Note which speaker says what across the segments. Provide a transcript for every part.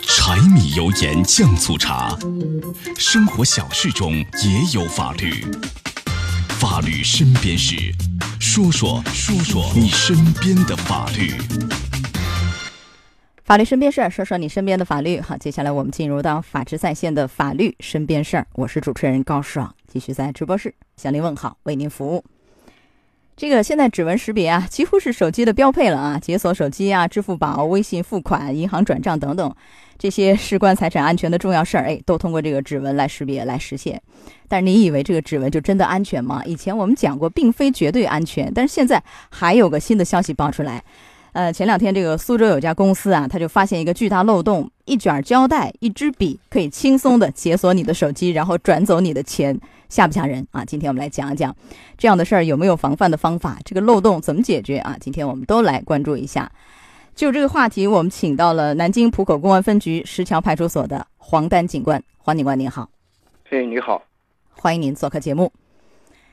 Speaker 1: 柴米油盐酱醋茶，生活小事中也有法律。法律身边事，说说说说你身边的法律。
Speaker 2: 法律身边事儿，说说你身边的法律。好，接下来我们进入到法治在线的法律身边事儿。我是主持人高爽，继续在直播室向您问好，为您服务。这个现在指纹识别啊，几乎是手机的标配了啊！解锁手机啊，支付宝、微信付款、银行转账等等，这些事关财产安全的重要事儿，哎，都通过这个指纹来识别来实现。但是你以为这个指纹就真的安全吗？以前我们讲过，并非绝对安全。但是现在还有个新的消息爆出来。呃，前两天这个苏州有家公司啊，他就发现一个巨大漏洞，一卷胶带、一支笔可以轻松的解锁你的手机，然后转走你的钱，吓不吓人啊？今天我们来讲一讲这样的事儿有没有防范的方法，这个漏洞怎么解决啊？今天我们都来关注一下。就这个话题，我们请到了南京浦口公安分局石桥派出所的黄丹警官，黄警官您好。
Speaker 3: 嘿，你好，
Speaker 2: 欢迎您做客节目。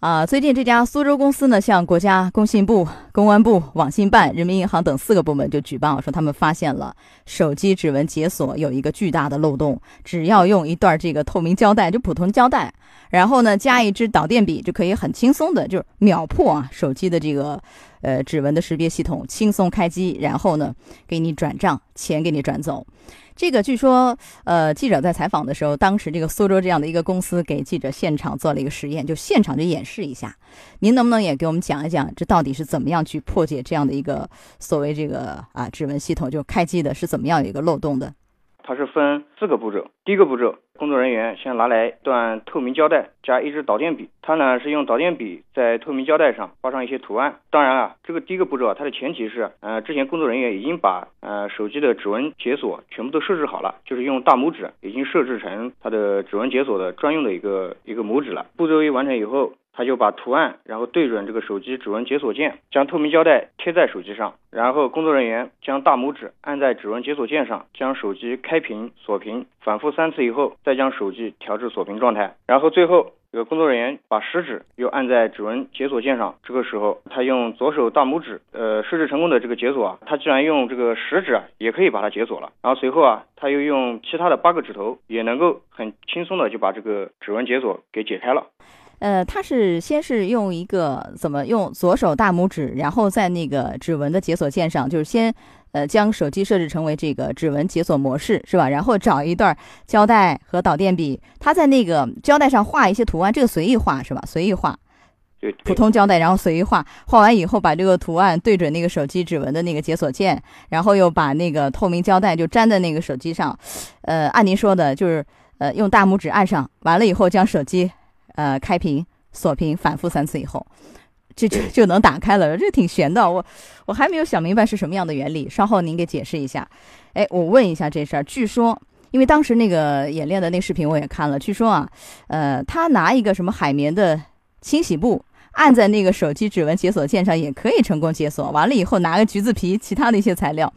Speaker 2: 啊，最近这家苏州公司呢，向国家工信部、公安部、网信办、人民银行等四个部门就举报说，他们发现了手机指纹解锁有一个巨大的漏洞。只要用一段这个透明胶带，就普通胶带，然后呢加一支导电笔，就可以很轻松的，就秒破啊手机的这个呃指纹的识别系统，轻松开机，然后呢给你转账，钱给你转走。这个据说，呃，记者在采访的时候，当时这个苏州这样的一个公司给记者现场做了一个实验，就现场就演示一下。您能不能也给我们讲一讲，这到底是怎么样去破解这样的一个所谓这个啊指纹系统就开机的是怎么样一个漏洞的？
Speaker 3: 它是分四个步骤。第一个步骤，工作人员先拿来一段透明胶带加一支导电笔，他呢是用导电笔在透明胶带上画上一些图案。当然啊，这个第一个步骤啊它的前提是，呃，之前工作人员已经把呃手机的指纹解锁全部都设置好了，就是用大拇指已经设置成它的指纹解锁的专用的一个一个拇指了。步骤一完成以后。他就把图案，然后对准这个手机指纹解锁键，将透明胶带贴在手机上，然后工作人员将大拇指按在指纹解锁键上，将手机开屏锁屏，反复三次以后，再将手机调至锁屏状态，然后最后这个工作人员把食指又按在指纹解锁键上，这个时候他用左手大拇指，呃，设置成功的这个解锁啊，他居然用这个食指啊也可以把它解锁了，然后随后啊，他又用其他的八个指头也能够很轻松的就把这个指纹解锁给解开了。
Speaker 2: 呃，他是先是用一个怎么用左手大拇指，然后在那个指纹的解锁键上，就是先呃将手机设置成为这个指纹解锁模式，是吧？然后找一段胶带和导电笔，他在那个胶带上画一些图案，这个随意画是吧？随意画，
Speaker 3: 对，
Speaker 2: 普通胶带，然后随意画，画完以后把这个图案对准那个手机指纹的那个解锁键，然后又把那个透明胶带就粘在那个手机上，呃，按您说的，就是呃用大拇指按上，完了以后将手机。呃，开屏锁屏反复三次以后，就就 就能打开了。这挺悬的，我我还没有想明白是什么样的原理。稍后您给解释一下。哎，我问一下这事儿。据说，因为当时那个演练的那视频我也看了。据说啊，呃，他拿一个什么海绵的清洗布按在那个手机指纹解锁键上也可以成功解锁。完了以后拿个橘子皮，其他的一些材料，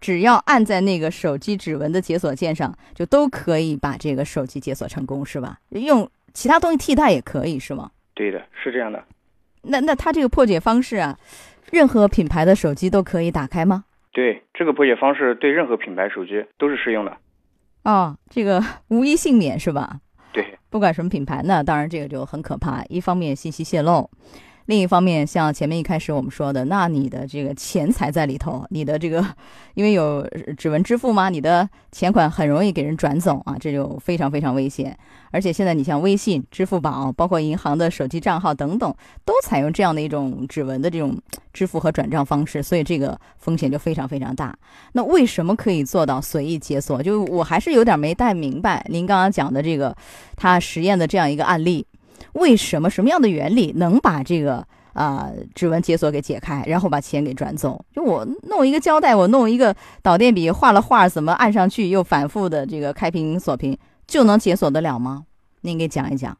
Speaker 2: 只要按在那个手机指纹的解锁键上，就都可以把这个手机解锁成功，是吧？用。其他东西替代也可以是吗？
Speaker 3: 对的，是这样的。
Speaker 2: 那那它这个破解方式啊，任何品牌的手机都可以打开吗？
Speaker 3: 对，这个破解方式对任何品牌手机都是适用的。
Speaker 2: 哦，这个无一幸免是吧？
Speaker 3: 对，
Speaker 2: 不管什么品牌，那当然这个就很可怕。一方面信息泄露。另一方面，像前面一开始我们说的，那你的这个钱财在里头，你的这个，因为有指纹支付嘛，你的钱款很容易给人转走啊，这就非常非常危险。而且现在你像微信、支付宝，包括银行的手机账号等等，都采用这样的一种指纹的这种支付和转账方式，所以这个风险就非常非常大。那为什么可以做到随意解锁？就我还是有点没太明白您刚刚讲的这个他实验的这样一个案例。为什么什么样的原理能把这个啊指纹解锁给解开，然后把钱给转走？就我弄一个胶带，我弄一个导电笔画了画，怎么按上去又反复的这个开屏锁屏就能解锁得了吗？您给讲一讲。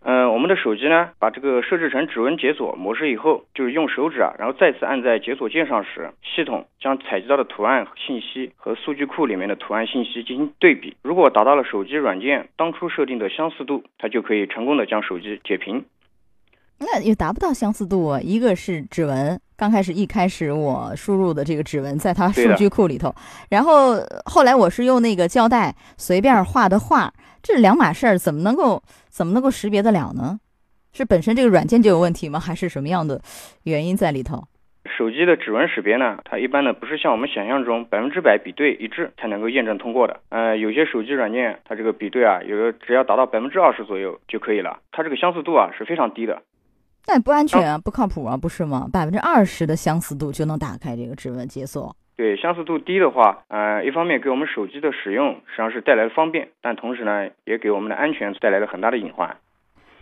Speaker 3: 嗯，我们的手机呢，把这个设置成指纹解锁模式以后，就是用手指啊，然后再次按在解锁键上时，系统将采集到的图案信息和数据库里面的图案信息进行对比。如果达到了手机软件当初设定的相似度，它就可以成功的将手机解屏。
Speaker 2: 那也达不到相似度啊，一个是指纹，刚开始一开始我输入的这个指纹在它数据库里头，然后后来我是用那个胶带随便画的画，这两码事儿，怎么能够怎么能够识别得了呢？是本身这个软件就有问题吗？还是什么样的原因在里头？
Speaker 3: 手机的指纹识别呢，它一般呢不是像我们想象中百分之百比对一致才能够验证通过的。呃，有些手机软件它这个比对啊，有的只要达到百分之二十左右就可以了，它这个相似度啊是非常低的。
Speaker 2: 那也不安全啊，不靠谱啊，不是吗？百分之二十的相似度就能打开这个指纹解锁？
Speaker 3: 对，相似度低的话，呃，一方面给我们手机的使用实际上是带来了方便，但同时呢，也给我们的安全带来了很大的隐患。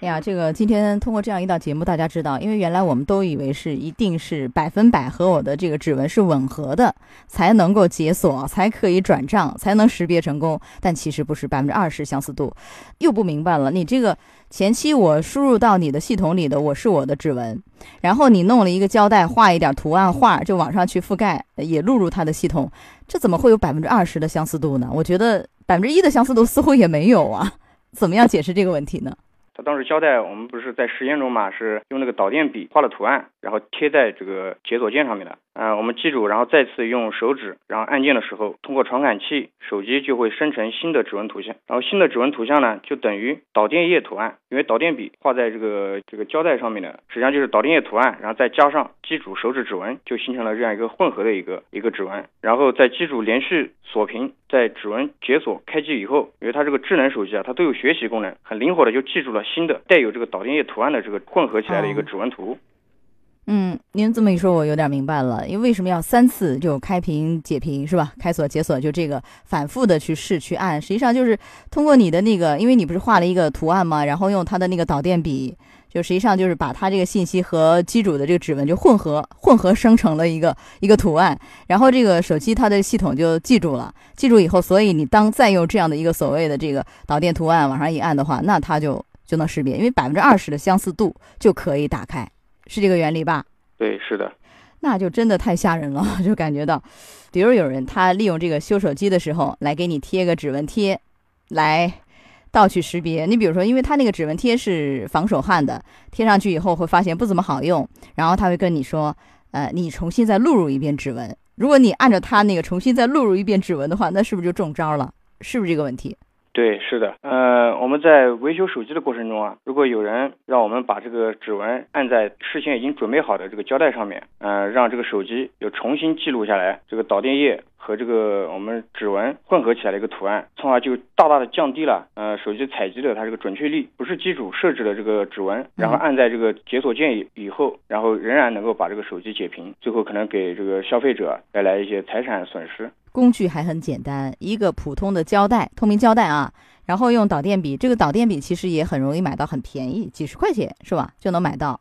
Speaker 2: 哎呀，这个今天通过这样一道节目，大家知道，因为原来我们都以为是一定是百分百和我的这个指纹是吻合的，才能够解锁，才可以转账，才能识别成功。但其实不是百分之二十相似度，又不明白了。你这个前期我输入到你的系统里的我是我的指纹，然后你弄了一个胶带画一点图案画就往上去覆盖，也录入它的系统，这怎么会有百分之二十的相似度呢？我觉得百分之一的相似度似乎也没有啊。怎么样解释这个问题呢？
Speaker 3: 他当时胶带我们不是在实验中嘛，是用那个导电笔画了图案，然后贴在这个解锁键上面的。嗯，我们记住，然后再次用手指，然后按键的时候，通过传感器，手机就会生成新的指纹图像。然后新的指纹图像呢，就等于导电液图案，因为导电笔画在这个这个胶带上面的，实际上就是导电液图案，然后再加上机主手指指纹，就形成了这样一个混合的一个一个指纹。然后在机主连续锁屏，在指纹解锁开机以后，因为它这个智能手机啊，它都有学习功能，很灵活的就记住了新的带有这个导电液图案的这个混合起来的一个指纹图。
Speaker 2: 嗯您这么一说，我有点明白了。因为为什么要三次就开屏解屏是吧？开锁解锁就这个反复的去试去按，实际上就是通过你的那个，因为你不是画了一个图案吗？然后用它的那个导电笔，就实际上就是把它这个信息和机主的这个指纹就混合混合生成了一个一个图案，然后这个手机它的系统就记住了，记住以后，所以你当再用这样的一个所谓的这个导电图案往上一按的话，那它就就能识别，因为百分之二十的相似度就可以打开。是这个原理吧？
Speaker 3: 对，是的。
Speaker 2: 那就真的太吓人了，就感觉到，比如有人他利用这个修手机的时候来给你贴个指纹贴，来盗取识别。你比如说，因为他那个指纹贴是防手汗的，贴上去以后会发现不怎么好用，然后他会跟你说，呃，你重新再录入一遍指纹。如果你按照他那个重新再录入一遍指纹的话，那是不是就中招了？是不是这个问题？
Speaker 3: 对，是的，呃，我们在维修手机的过程中啊，如果有人让我们把这个指纹按在事先已经准备好的这个胶带上面，呃，让这个手机又重新记录下来这个导电液和这个我们指纹混合起来的一个图案，从而就大大的降低了呃手机采集的它这个准确率。不是机主设置的这个指纹，然后按在这个解锁键以以后，然后仍然能够把这个手机解屏，最后可能给这个消费者带来一些财产损失。
Speaker 2: 工具还很简单，一个普通的胶带，透明胶带啊，然后用导电笔，这个导电笔其实也很容易买到，很便宜，几十块钱是吧？就能买到，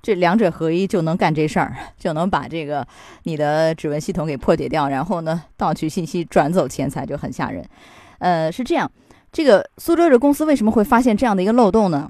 Speaker 2: 这两者合一就能干这事儿，就能把这个你的指纹系统给破解掉，然后呢盗取信息、转走钱财就很吓人。呃，是这样，这个苏州这公司为什么会发现这样的一个漏洞呢？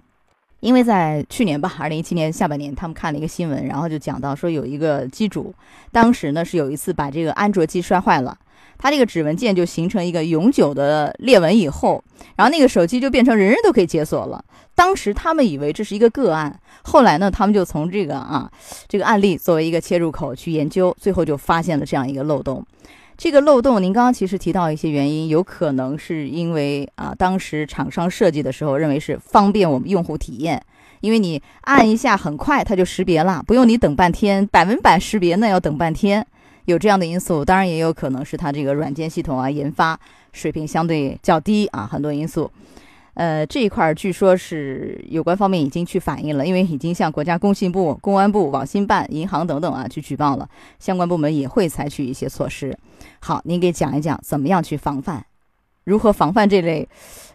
Speaker 2: 因为在去年吧，二零一七年下半年，他们看了一个新闻，然后就讲到说有一个机主，当时呢是有一次把这个安卓机摔坏了。它这个指纹键就形成一个永久的裂纹以后，然后那个手机就变成人人都可以解锁了。当时他们以为这是一个个案，后来呢，他们就从这个啊这个案例作为一个切入口去研究，最后就发现了这样一个漏洞。这个漏洞，您刚刚其实提到一些原因，有可能是因为啊当时厂商设计的时候认为是方便我们用户体验，因为你按一下很快它就识别了，不用你等半天，百分百识别那要等半天。有这样的因素，当然也有可能是它这个软件系统啊研发水平相对较低啊，很多因素。呃，这一块据说是有关方面已经去反映了，因为已经向国家工信部、公安部、网信办、银行等等啊去举报了，相关部门也会采取一些措施。好，您给讲一讲怎么样去防范，如何防范这类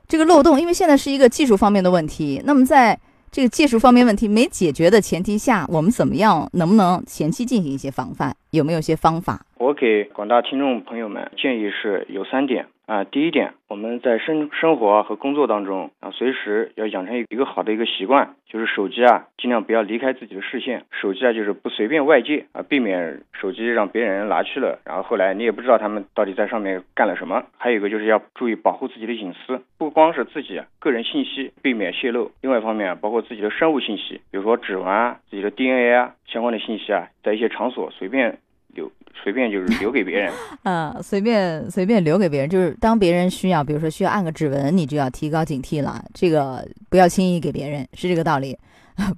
Speaker 2: 这个漏洞？因为现在是一个技术方面的问题，那么在。这个技术方面问题没解决的前提下，我们怎么样能不能前期进行一些防范？有没有一些方法？
Speaker 3: 我给广大听众朋友们建议是有三点。啊，第一点，我们在生生活和工作当中啊，随时要养成一个好的一个习惯，就是手机啊，尽量不要离开自己的视线。手机啊，就是不随便外借啊，避免手机让别人拿去了，然后后来你也不知道他们到底在上面干了什么。还有一个就是要注意保护自己的隐私，不光是自己个人信息避免泄露，另外一方面啊包括自己的生物信息，比如说指纹啊、自己的 DNA 啊相关的信息啊，在一些场所随便。随便就是留给别人，
Speaker 2: 啊，随便随便留给别人，就是当别人需要，比如说需要按个指纹，你就要提高警惕了。这个不要轻易给别人，是这个道理，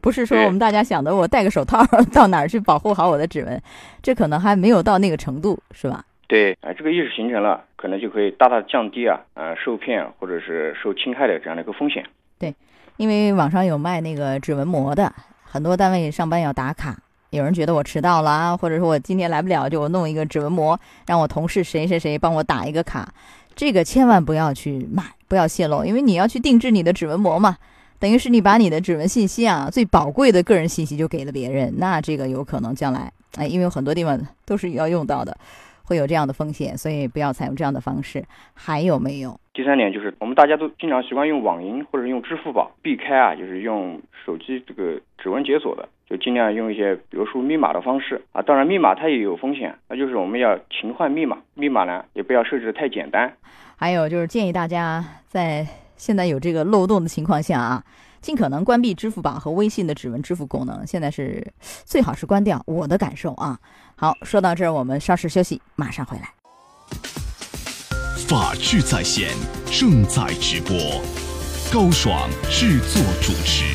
Speaker 2: 不是说我们大家想的，我戴个手套到哪儿去保护好我的指纹，这可能还没有到那个程度，是吧？
Speaker 3: 对，啊，这个意识形成了，可能就可以大大降低啊，呃，受骗或者是受侵害的这样的一个风险。
Speaker 2: 对，因为网上有卖那个指纹膜的，很多单位上班要打卡。有人觉得我迟到了啊，或者说我今天来不了，就我弄一个指纹膜，让我同事谁谁谁帮我打一个卡，这个千万不要去买，不要泄露，因为你要去定制你的指纹膜嘛，等于是你把你的指纹信息啊，最宝贵的个人信息就给了别人，那这个有可能将来，哎，因为很多地方都是要用到的。会有这样的风险，所以不要采用这样的方式。还有没有？
Speaker 3: 第三点就是，我们大家都经常习惯用网银或者用支付宝，避开啊，就是用手机这个指纹解锁的，就尽量用一些比如输密码的方式啊。当然，密码它也有风险，那就是我们要勤换密码，密码呢也不要设置的太简单。
Speaker 2: 还有就是建议大家在现在有这个漏洞的情况下啊。尽可能关闭支付宝和微信的指纹支付功能，现在是最好是关掉。我的感受啊，好，说到这儿，我们稍事休息，马上回来。
Speaker 1: 法治在线正在直播，高爽制作主持。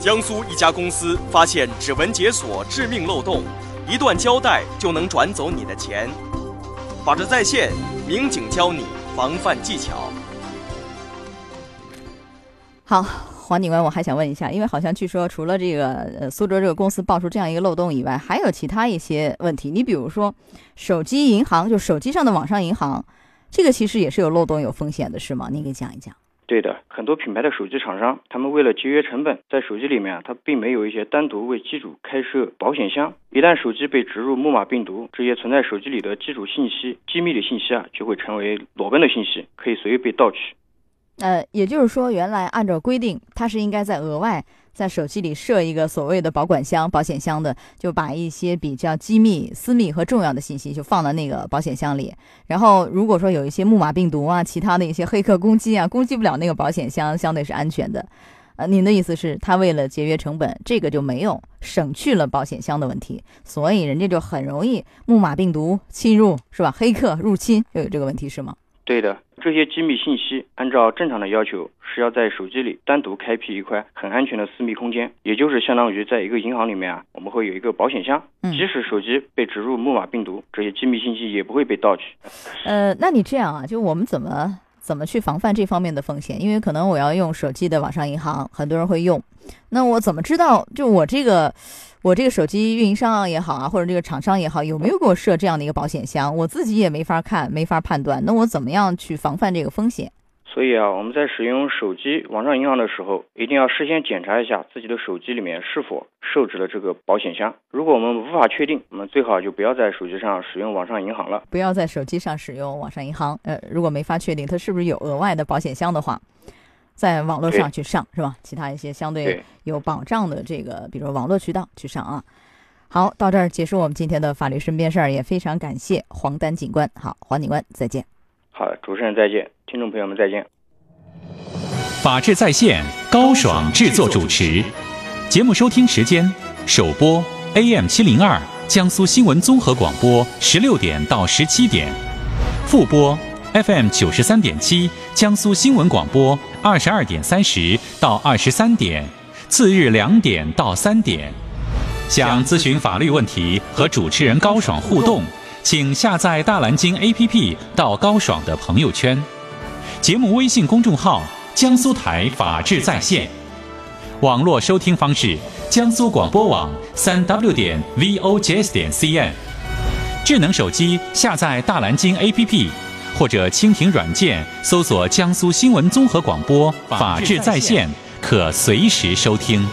Speaker 4: 江苏一家公司发现指纹解锁致命漏洞，一段胶带就能转走你的钱。法治在线。民警教你防范技巧。
Speaker 2: 好，黄警官，我还想问一下，因为好像据说除了这个呃苏州这个公司爆出这样一个漏洞以外，还有其他一些问题。你比如说，手机银行就手机上的网上银行，这个其实也是有漏洞、有风险的，是吗？你给讲一讲。
Speaker 3: 对的，很多品牌的手机厂商，他们为了节约成本，在手机里面啊，它并没有一些单独为机主开设保险箱。一旦手机被植入木马病毒，这些存在手机里的机主信息、机密的信息啊，就会成为裸奔的信息，可以随意被盗取。
Speaker 2: 呃，也就是说，原来按照规定，它是应该在额外。在手机里设一个所谓的保管箱、保险箱的，就把一些比较机密、私密和重要的信息就放到那个保险箱里。然后，如果说有一些木马病毒啊、其他的一些黑客攻击啊，攻击不了那个保险箱，相对是安全的。呃，您的意思是，他为了节约成本，这个就没有省去了保险箱的问题，所以人家就很容易木马病毒侵入，是吧？黑客入侵就有这个问题，是吗？
Speaker 3: 对的，这些机密信息按照正常的要求是要在手机里单独开辟一块很安全的私密空间，也就是相当于在一个银行里面啊，我们会有一个保险箱，即使手机被植入木马病毒，这些机密信息也不会被盗取。
Speaker 2: 呃，那你这样啊，就我们怎么怎么去防范这方面的风险？因为可能我要用手机的网上银行，很多人会用，那我怎么知道就我这个？我这个手机运营商也好啊，或者这个厂商也好，有没有给我设这样的一个保险箱？我自己也没法看，没法判断。那我怎么样去防范这个风险？
Speaker 3: 所以啊，我们在使用手机网上银行的时候，一定要事先检查一下自己的手机里面是否设置了这个保险箱。如果我们无法确定，我们最好就不要在手机上使用网上银行了。
Speaker 2: 不要在手机上使用网上银行。呃，如果没法确定它是不是有额外的保险箱的话。在网络上去上是吧？其他一些相对有保障的这个，比如网络渠道去上啊。好，到这儿结束我们今天的法律身边事儿，也非常感谢黄丹警官。好，黄警官再见。
Speaker 3: 好，主持人再见，听众朋友们再见。
Speaker 1: 法治在线，高爽制作主持。节目收听时间：首播 AM 七零二江苏新闻综合广播十六点到十七点，复播 FM 九十三点七江苏新闻广播。二十二点三十到二十三点，次日两点到三点。想咨询法律问题和主持人高爽互动，请下载大蓝鲸 APP 到高爽的朋友圈。节目微信公众号：江苏台法治在线。网络收听方式：江苏广播网三 W 点 VOJS 点 CN。智能手机下载大蓝鲸 APP。或者蜻蜓软件搜索江苏新闻综合广播法治在线，可随时收听。